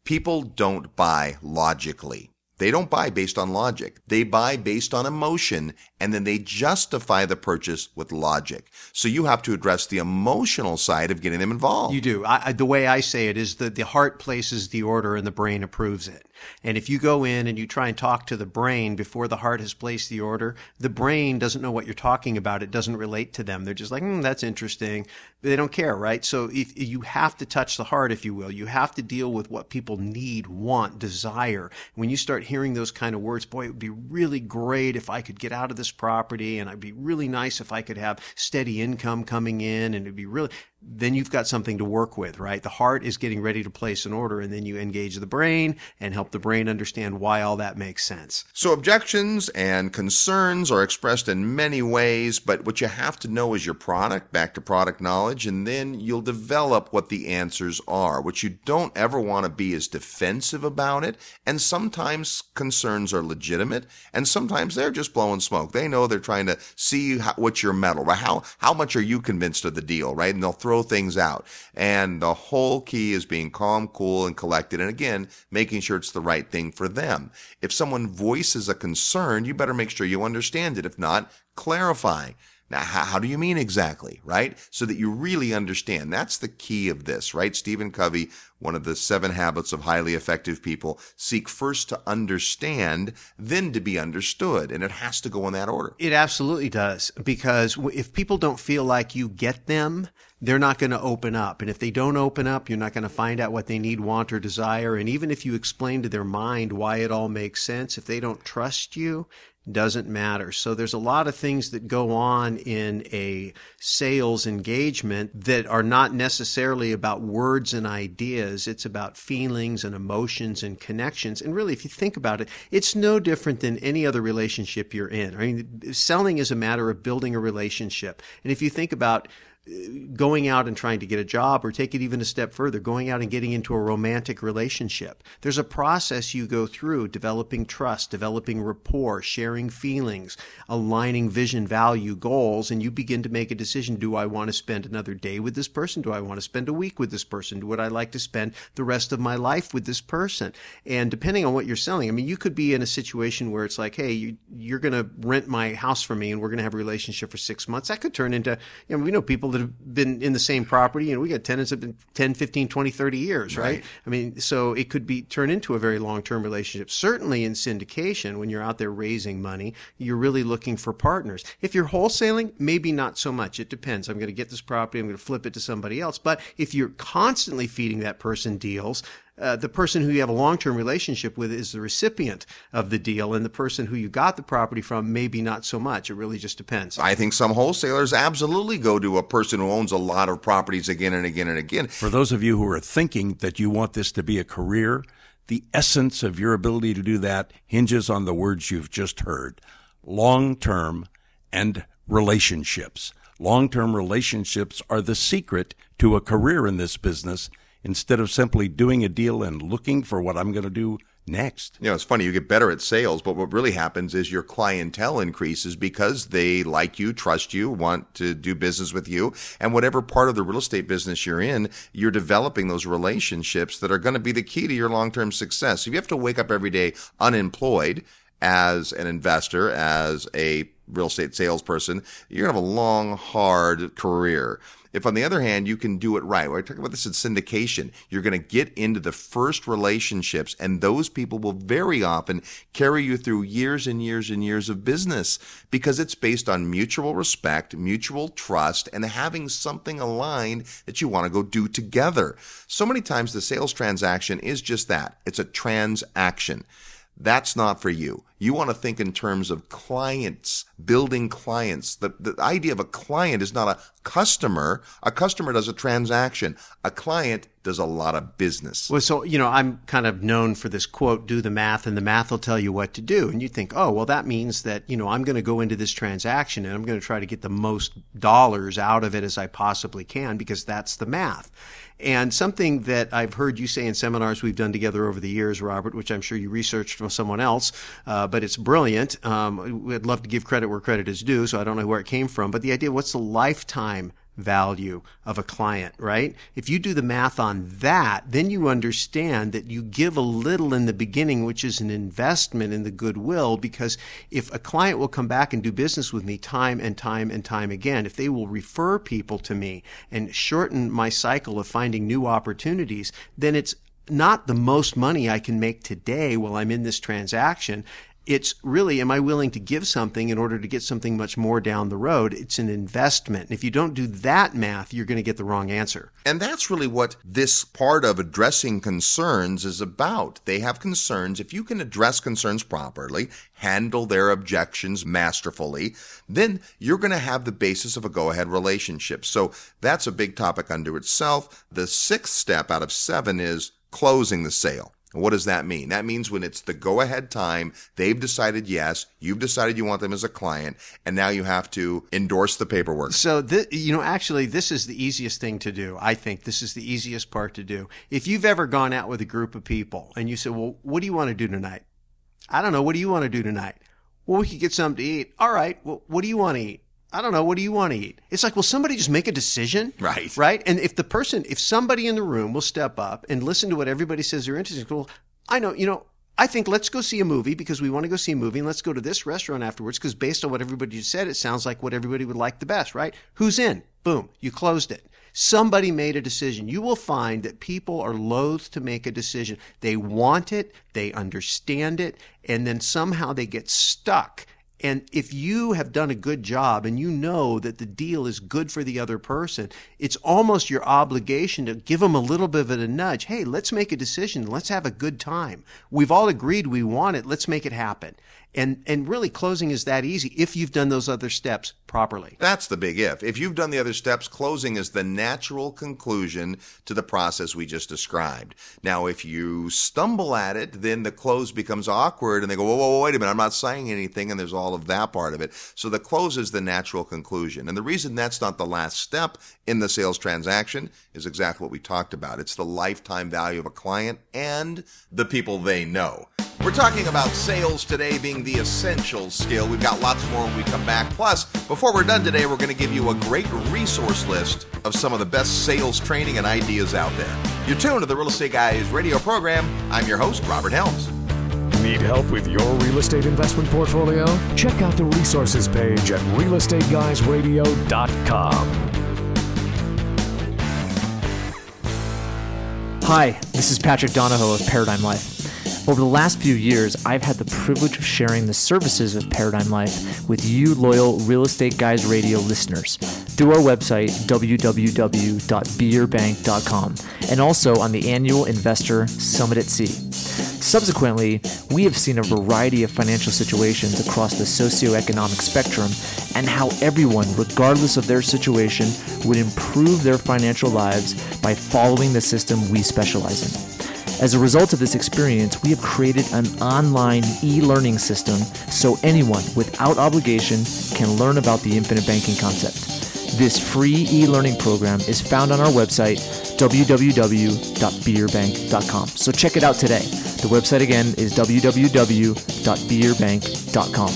people don't buy logically. They don't buy based on logic. They buy based on emotion and then they justify the purchase with logic. So you have to address the emotional side of getting them involved. You do. I, I, the way I say it is that the heart places the order and the brain approves it. And if you go in and you try and talk to the brain before the heart has placed the order, the brain doesn't know what you're talking about. It doesn't relate to them. They're just like, hmm, that's interesting. They don't care, right? So if, you have to touch the heart, if you will. You have to deal with what people need, want, desire. When you start hearing those kind of words, boy, it would be really great if I could get out of this property and it'd be really nice if I could have steady income coming in and it'd be really, then you've got something to work with, right? The heart is getting ready to place an order and then you engage the brain and help the brain understand why all that makes sense. So objections and concerns are expressed in many ways, but what you have to know is your product, back to product knowledge, and then you'll develop what the answers are. What you don't ever want to be is defensive about it, and sometimes concerns are legitimate, and sometimes they're just blowing smoke. They know they're trying to see how, what's your mettle, right? How, how much are you convinced of the deal, right? And they'll throw things out. And the whole key is being calm, cool, and collected. And again, making sure it's the right thing for them. If someone voices a concern, you better make sure you understand it. If not, clarify. Now, how, how, do you mean exactly, right? So that you really understand. That's the key of this, right? Stephen Covey, one of the seven habits of highly effective people, seek first to understand, then to be understood. And it has to go in that order. It absolutely does. Because if people don't feel like you get them, they're not going to open up. And if they don't open up, you're not going to find out what they need, want, or desire. And even if you explain to their mind why it all makes sense, if they don't trust you, doesn't matter. So there's a lot of things that go on in a sales engagement that are not necessarily about words and ideas. It's about feelings and emotions and connections. And really, if you think about it, it's no different than any other relationship you're in. I mean, selling is a matter of building a relationship. And if you think about going out and trying to get a job or take it even a step further, going out and getting into a romantic relationship. There's a process you go through developing trust, developing rapport, sharing feelings, aligning vision, value, goals, and you begin to make a decision. Do I want to spend another day with this person? Do I want to spend a week with this person? Would I like to spend the rest of my life with this person? And depending on what you're selling, I mean, you could be in a situation where it's like, hey, you, you're going to rent my house for me and we're going to have a relationship for six months. That could turn into, you know, we know people that have been in the same property and we got tenants that have been 10, 15, 20, 30 years, right? right? I mean, so it could be turned into a very long-term relationship. Certainly in syndication, when you're out there raising money, you're really looking for partners. If you're wholesaling, maybe not so much. It depends. I'm going to get this property. I'm going to flip it to somebody else. But if you're constantly feeding that person deals, uh, the person who you have a long-term relationship with is the recipient of the deal, and the person who you got the property from maybe not so much. It really just depends. I think some wholesalers absolutely go to a person who owns a lot of properties again and again and again. For those of you who are thinking that you want this to be a career, the essence of your ability to do that hinges on the words you've just heard: long-term and relationships. Long term relationships are the secret to a career in this business instead of simply doing a deal and looking for what I'm going to do next. You know, it's funny, you get better at sales, but what really happens is your clientele increases because they like you, trust you, want to do business with you. And whatever part of the real estate business you're in, you're developing those relationships that are going to be the key to your long term success. If you have to wake up every day unemployed, as an investor, as a real estate salesperson, you're going to have a long, hard career. If on the other hand, you can do it right, we're talking about this in syndication, you're going to get into the first relationships and those people will very often carry you through years and years and years of business because it's based on mutual respect, mutual trust, and having something aligned that you want to go do together. So many times the sales transaction is just that. It's a transaction. That's not for you. You want to think in terms of clients, building clients. The, the idea of a client is not a customer. A customer does a transaction. A client does a lot of business. Well, so, you know, I'm kind of known for this quote, do the math and the math will tell you what to do. And you think, oh, well, that means that, you know, I'm going to go into this transaction and I'm going to try to get the most dollars out of it as I possibly can because that's the math. And something that I've heard you say in seminars we've done together over the years, Robert, which I'm sure you researched from someone else, uh, but it's brilliant. Um, I'd love to give credit where credit is due, so I don't know where it came from. But the idea, what's the lifetime value of a client, right? If you do the math on that, then you understand that you give a little in the beginning, which is an investment in the goodwill, because if a client will come back and do business with me time and time and time again, if they will refer people to me and shorten my cycle of finding new opportunities, then it's not the most money I can make today while I'm in this transaction it's really, am I willing to give something in order to get something much more down the road? It's an investment. And if you don't do that math, you're going to get the wrong answer. And that's really what this part of addressing concerns is about. They have concerns. If you can address concerns properly, handle their objections masterfully, then you're going to have the basis of a go ahead relationship. So that's a big topic unto itself. The sixth step out of seven is closing the sale. What does that mean? That means when it's the go ahead time, they've decided yes, you've decided you want them as a client, and now you have to endorse the paperwork. So, th- you know, actually, this is the easiest thing to do. I think this is the easiest part to do. If you've ever gone out with a group of people and you say, well, what do you want to do tonight? I don't know. What do you want to do tonight? Well, we could get something to eat. All right. Well, what do you want to eat? I don't know. What do you want to eat? It's like, will somebody just make a decision? Right. Right. And if the person, if somebody in the room will step up and listen to what everybody says they're interested in, well, I know, you know, I think let's go see a movie because we want to go see a movie and let's go to this restaurant afterwards because based on what everybody said, it sounds like what everybody would like the best, right? Who's in? Boom. You closed it. Somebody made a decision. You will find that people are loath to make a decision. They want it, they understand it, and then somehow they get stuck and if you have done a good job and you know that the deal is good for the other person, it's almost your obligation to give them a little bit of a nudge. Hey, let's make a decision. Let's have a good time. We've all agreed we want it. Let's make it happen. And, and really closing is that easy if you've done those other steps properly. That's the big if. If you've done the other steps, closing is the natural conclusion to the process we just described. Now, if you stumble at it, then the close becomes awkward and they go, whoa, whoa, whoa, wait a minute, I'm not saying anything. And there's all of that part of it. So the close is the natural conclusion. And the reason that's not the last step in the sales transaction is exactly what we talked about. It's the lifetime value of a client and the people they know. We're talking about sales today being the essential skill. We've got lots more when we come back. Plus, before we're done today, we're going to give you a great resource list of some of the best sales training and ideas out there. You're tuned to the Real Estate Guys radio program. I'm your host, Robert Helms. Need help with your real estate investment portfolio? Check out the resources page at realestateguysradio.com. Hi, this is Patrick Donohoe of Paradigm Life. Over the last few years, I've had the privilege of sharing the services of Paradigm Life with you, loyal Real Estate Guys Radio listeners, through our website, www.beyourbank.com, and also on the annual Investor Summit at Sea. Subsequently, we have seen a variety of financial situations across the socioeconomic spectrum and how everyone, regardless of their situation, would improve their financial lives by following the system we specialize in. As a result of this experience, we have created an online e learning system so anyone without obligation can learn about the infinite banking concept. This free e learning program is found on our website, www.beyourbank.com. So check it out today. The website again is www.beyourbank.com.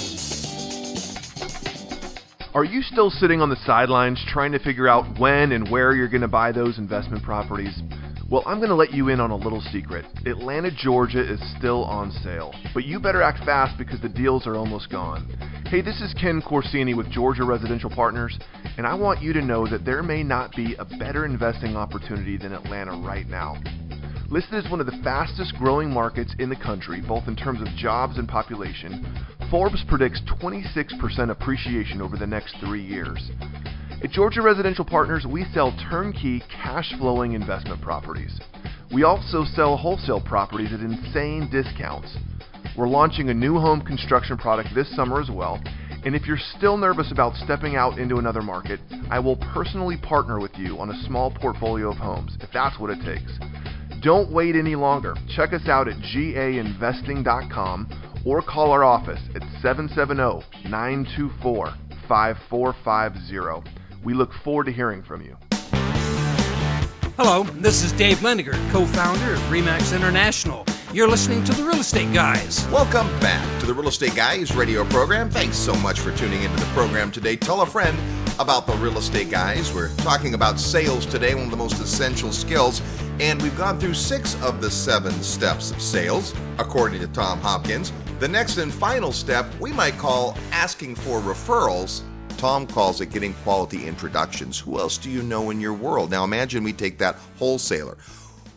Are you still sitting on the sidelines trying to figure out when and where you're going to buy those investment properties? Well, I'm going to let you in on a little secret. Atlanta, Georgia is still on sale, but you better act fast because the deals are almost gone. Hey, this is Ken Corsini with Georgia Residential Partners, and I want you to know that there may not be a better investing opportunity than Atlanta right now. Listed as one of the fastest growing markets in the country, both in terms of jobs and population, Forbes predicts 26% appreciation over the next three years. At Georgia Residential Partners, we sell turnkey, cash flowing investment properties. We also sell wholesale properties at insane discounts. We're launching a new home construction product this summer as well. And if you're still nervous about stepping out into another market, I will personally partner with you on a small portfolio of homes, if that's what it takes. Don't wait any longer. Check us out at gainvesting.com or call our office at 770 924 5450. We look forward to hearing from you. Hello, this is Dave Liniger, co founder of REMAX International. You're listening to the Real Estate Guys. Welcome back to the Real Estate Guys radio program. Thanks so much for tuning into the program today. Tell a friend about the Real Estate Guys. We're talking about sales today, one of the most essential skills. And we've gone through six of the seven steps of sales, according to Tom Hopkins. The next and final step we might call asking for referrals. Tom calls it getting quality introductions. Who else do you know in your world? Now imagine we take that wholesaler.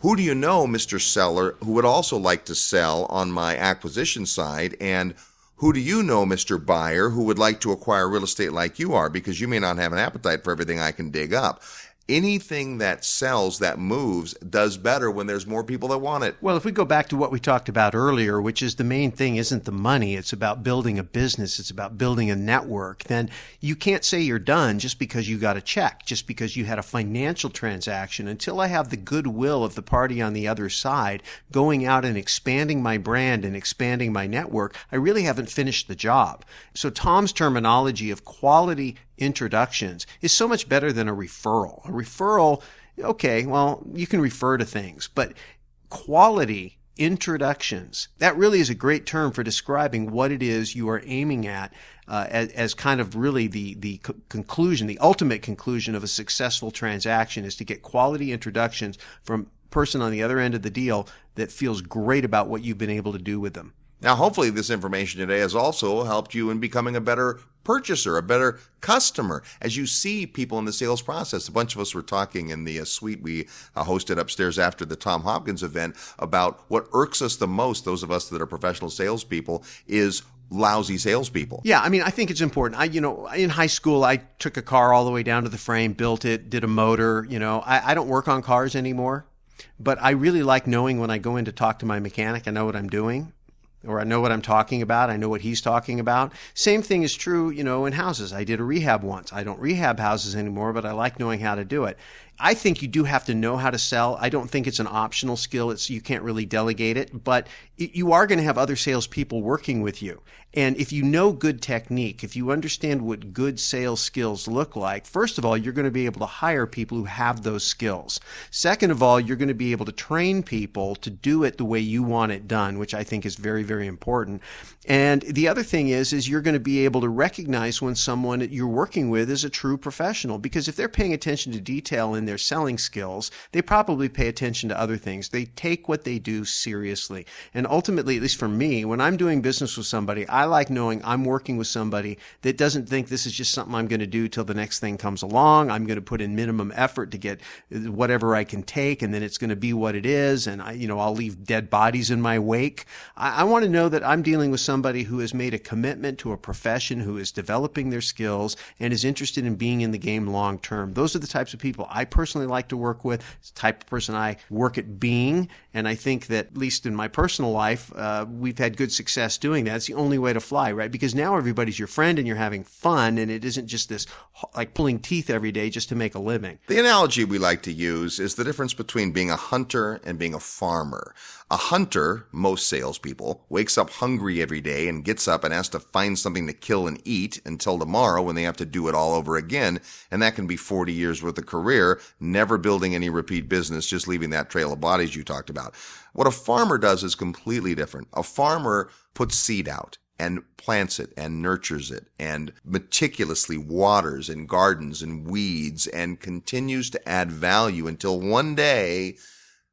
Who do you know, Mr. Seller, who would also like to sell on my acquisition side? And who do you know, Mr. Buyer, who would like to acquire real estate like you are? Because you may not have an appetite for everything I can dig up anything that sells, that moves, does better when there's more people that want it. Well, if we go back to what we talked about earlier, which is the main thing isn't the money, it's about building a business, it's about building a network, then you can't say you're done just because you got a check, just because you had a financial transaction. Until I have the goodwill of the party on the other side going out and expanding my brand and expanding my network, I really haven't finished the job. So Tom's terminology of quality introductions is so much better than a referral. A referral, okay, well, you can refer to things, but quality introductions, that really is a great term for describing what it is you are aiming at uh, as, as, kind of really the, the co- conclusion, the ultimate conclusion of a successful transaction is to get quality introductions from person on the other end of the deal that feels great about what you've been able to do with them. Now, hopefully, this information today has also helped you in becoming a better purchaser, a better customer. As you see people in the sales process, a bunch of us were talking in the uh, suite we uh, hosted upstairs after the Tom Hopkins event about what irks us the most, those of us that are professional salespeople, is lousy salespeople. Yeah, I mean, I think it's important. I, you know, in high school, I took a car all the way down to the frame, built it, did a motor. You know, I, I don't work on cars anymore, but I really like knowing when I go in to talk to my mechanic, I know what I'm doing or I know what I'm talking about. I know what he's talking about. Same thing is true, you know, in houses. I did a rehab once. I don't rehab houses anymore, but I like knowing how to do it. I think you do have to know how to sell. I don't think it's an optional skill. It's you can't really delegate it, but you are going to have other salespeople working with you. And if you know good technique, if you understand what good sales skills look like, first of all, you're going to be able to hire people who have those skills. Second of all, you're going to be able to train people to do it the way you want it done, which I think is very, very important. And the other thing is, is you're going to be able to recognize when someone that you're working with is a true professional, because if they're paying attention to detail in their selling skills, they probably pay attention to other things. They take what they do seriously. And ultimately, at least for me, when I'm doing business with somebody, I like knowing I'm working with somebody that doesn't think this is just something I'm going to do till the next thing comes along. I'm going to put in minimum effort to get whatever I can take, and then it's going to be what it is. And I, you know, I'll leave dead bodies in my wake. I, I want to know that I'm dealing with somebody who has made a commitment to a profession, who is developing their skills, and is interested in being in the game long term. Those are the types of people I personally like to work with. It's the type of person I work at being. And I think that, at least in my personal life, uh, we've had good success doing that. It's the only way to fly, right? Because now everybody's your friend and you're having fun and it isn't just this like pulling teeth every day just to make a living. The analogy we like to use is the difference between being a hunter and being a farmer. A hunter, most salespeople, wakes up hungry every day and gets up and has to find something to kill and eat until tomorrow when they have to do it all over again. And that can be 40 years worth of career, never building any repeat business, just leaving that trail of bodies you talked about. What a farmer does is completely different. A farmer puts seed out and plants it and nurtures it and meticulously waters and gardens and weeds and continues to add value until one day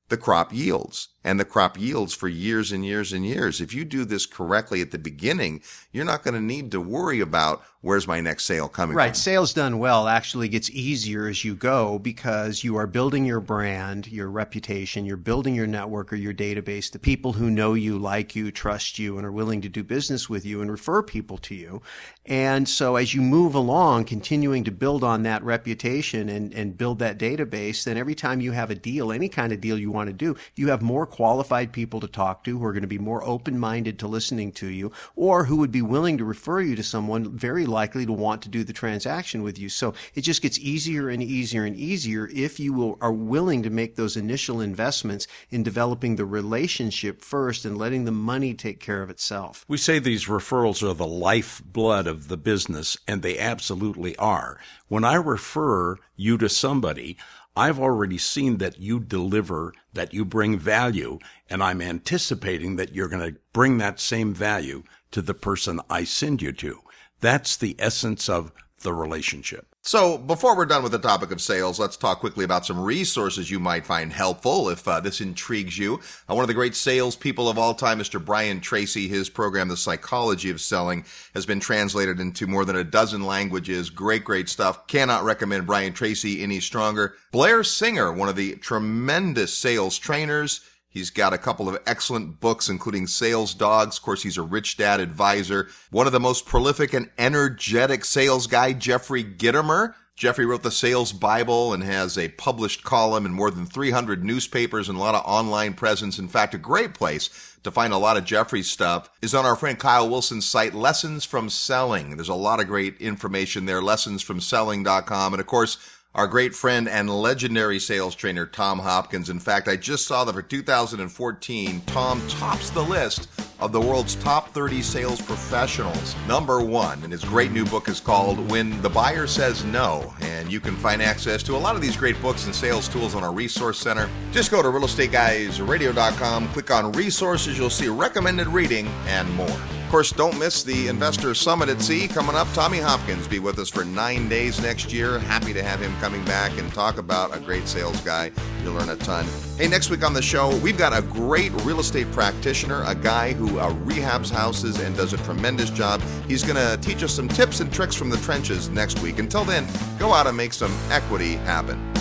the crop yields and the crop yields for years and years and years. If you do this correctly at the beginning, you're not going to need to worry about where's my next sale coming right. from. Right. Sales done well actually gets easier as you go because you are building your brand, your reputation, you're building your network or your database, the people who know you, like you, trust you, and are willing to do business with you and refer people to you. And so as you move along, continuing to build on that reputation and, and build that database, then every time you have a deal, any kind of deal you want to do, you have more qualified people to talk to who are going to be more open-minded to listening to you or who would be willing to refer you to someone very likely to want to do the transaction with you. So it just gets easier and easier and easier if you will, are willing to make those initial investments in developing the relationship first and letting the money take care of itself. We say these referrals are the lifeblood of the business, and they absolutely are. When I refer you to somebody, I've already seen that you deliver, that you bring value, and I'm anticipating that you're going to bring that same value to the person I send you to. That's the essence of the relationship. So, before we're done with the topic of sales, let's talk quickly about some resources you might find helpful if uh, this intrigues you. Uh, one of the great salespeople of all time, Mr. Brian Tracy, his program, The Psychology of Selling, has been translated into more than a dozen languages. Great, great stuff. Cannot recommend Brian Tracy any stronger. Blair Singer, one of the tremendous sales trainers, He's got a couple of excellent books, including Sales Dogs. Of course, he's a rich dad advisor. One of the most prolific and energetic sales guy, Jeffrey Gitomer. Jeffrey wrote the Sales Bible and has a published column in more than 300 newspapers and a lot of online presence. In fact, a great place to find a lot of Jeffrey's stuff is on our friend Kyle Wilson's site, Lessons from Selling. There's a lot of great information there, lessonsfromselling.com. And of course, our great friend and legendary sales trainer, Tom Hopkins. In fact, I just saw that for 2014, Tom tops the list of the world's top 30 sales professionals. Number one, and his great new book is called When the Buyer Says No. And you can find access to a lot of these great books and sales tools on our resource center. Just go to realestateguysradio.com, click on resources, you'll see recommended reading and more. Of course, don't miss the Investor Summit at Sea coming up. Tommy Hopkins be with us for nine days next year. Happy to have him coming back and talk about a great sales guy. You'll learn a ton. Hey, next week on the show, we've got a great real estate practitioner, a guy who uh, rehabs houses and does a tremendous job. He's going to teach us some tips and tricks from the trenches next week. Until then, go out and make some equity happen.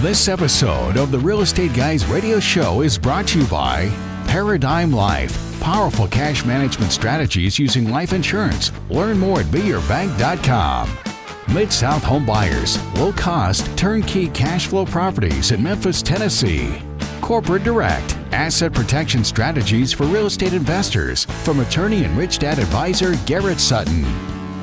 This episode of the Real Estate Guys radio show is brought to you by Paradigm Life. Powerful cash management strategies using life insurance. Learn more at beyourbank.com. Mid South Home Buyers, low cost, turnkey cash flow properties in Memphis, Tennessee. Corporate Direct, asset protection strategies for real estate investors from attorney and rich dad advisor Garrett Sutton.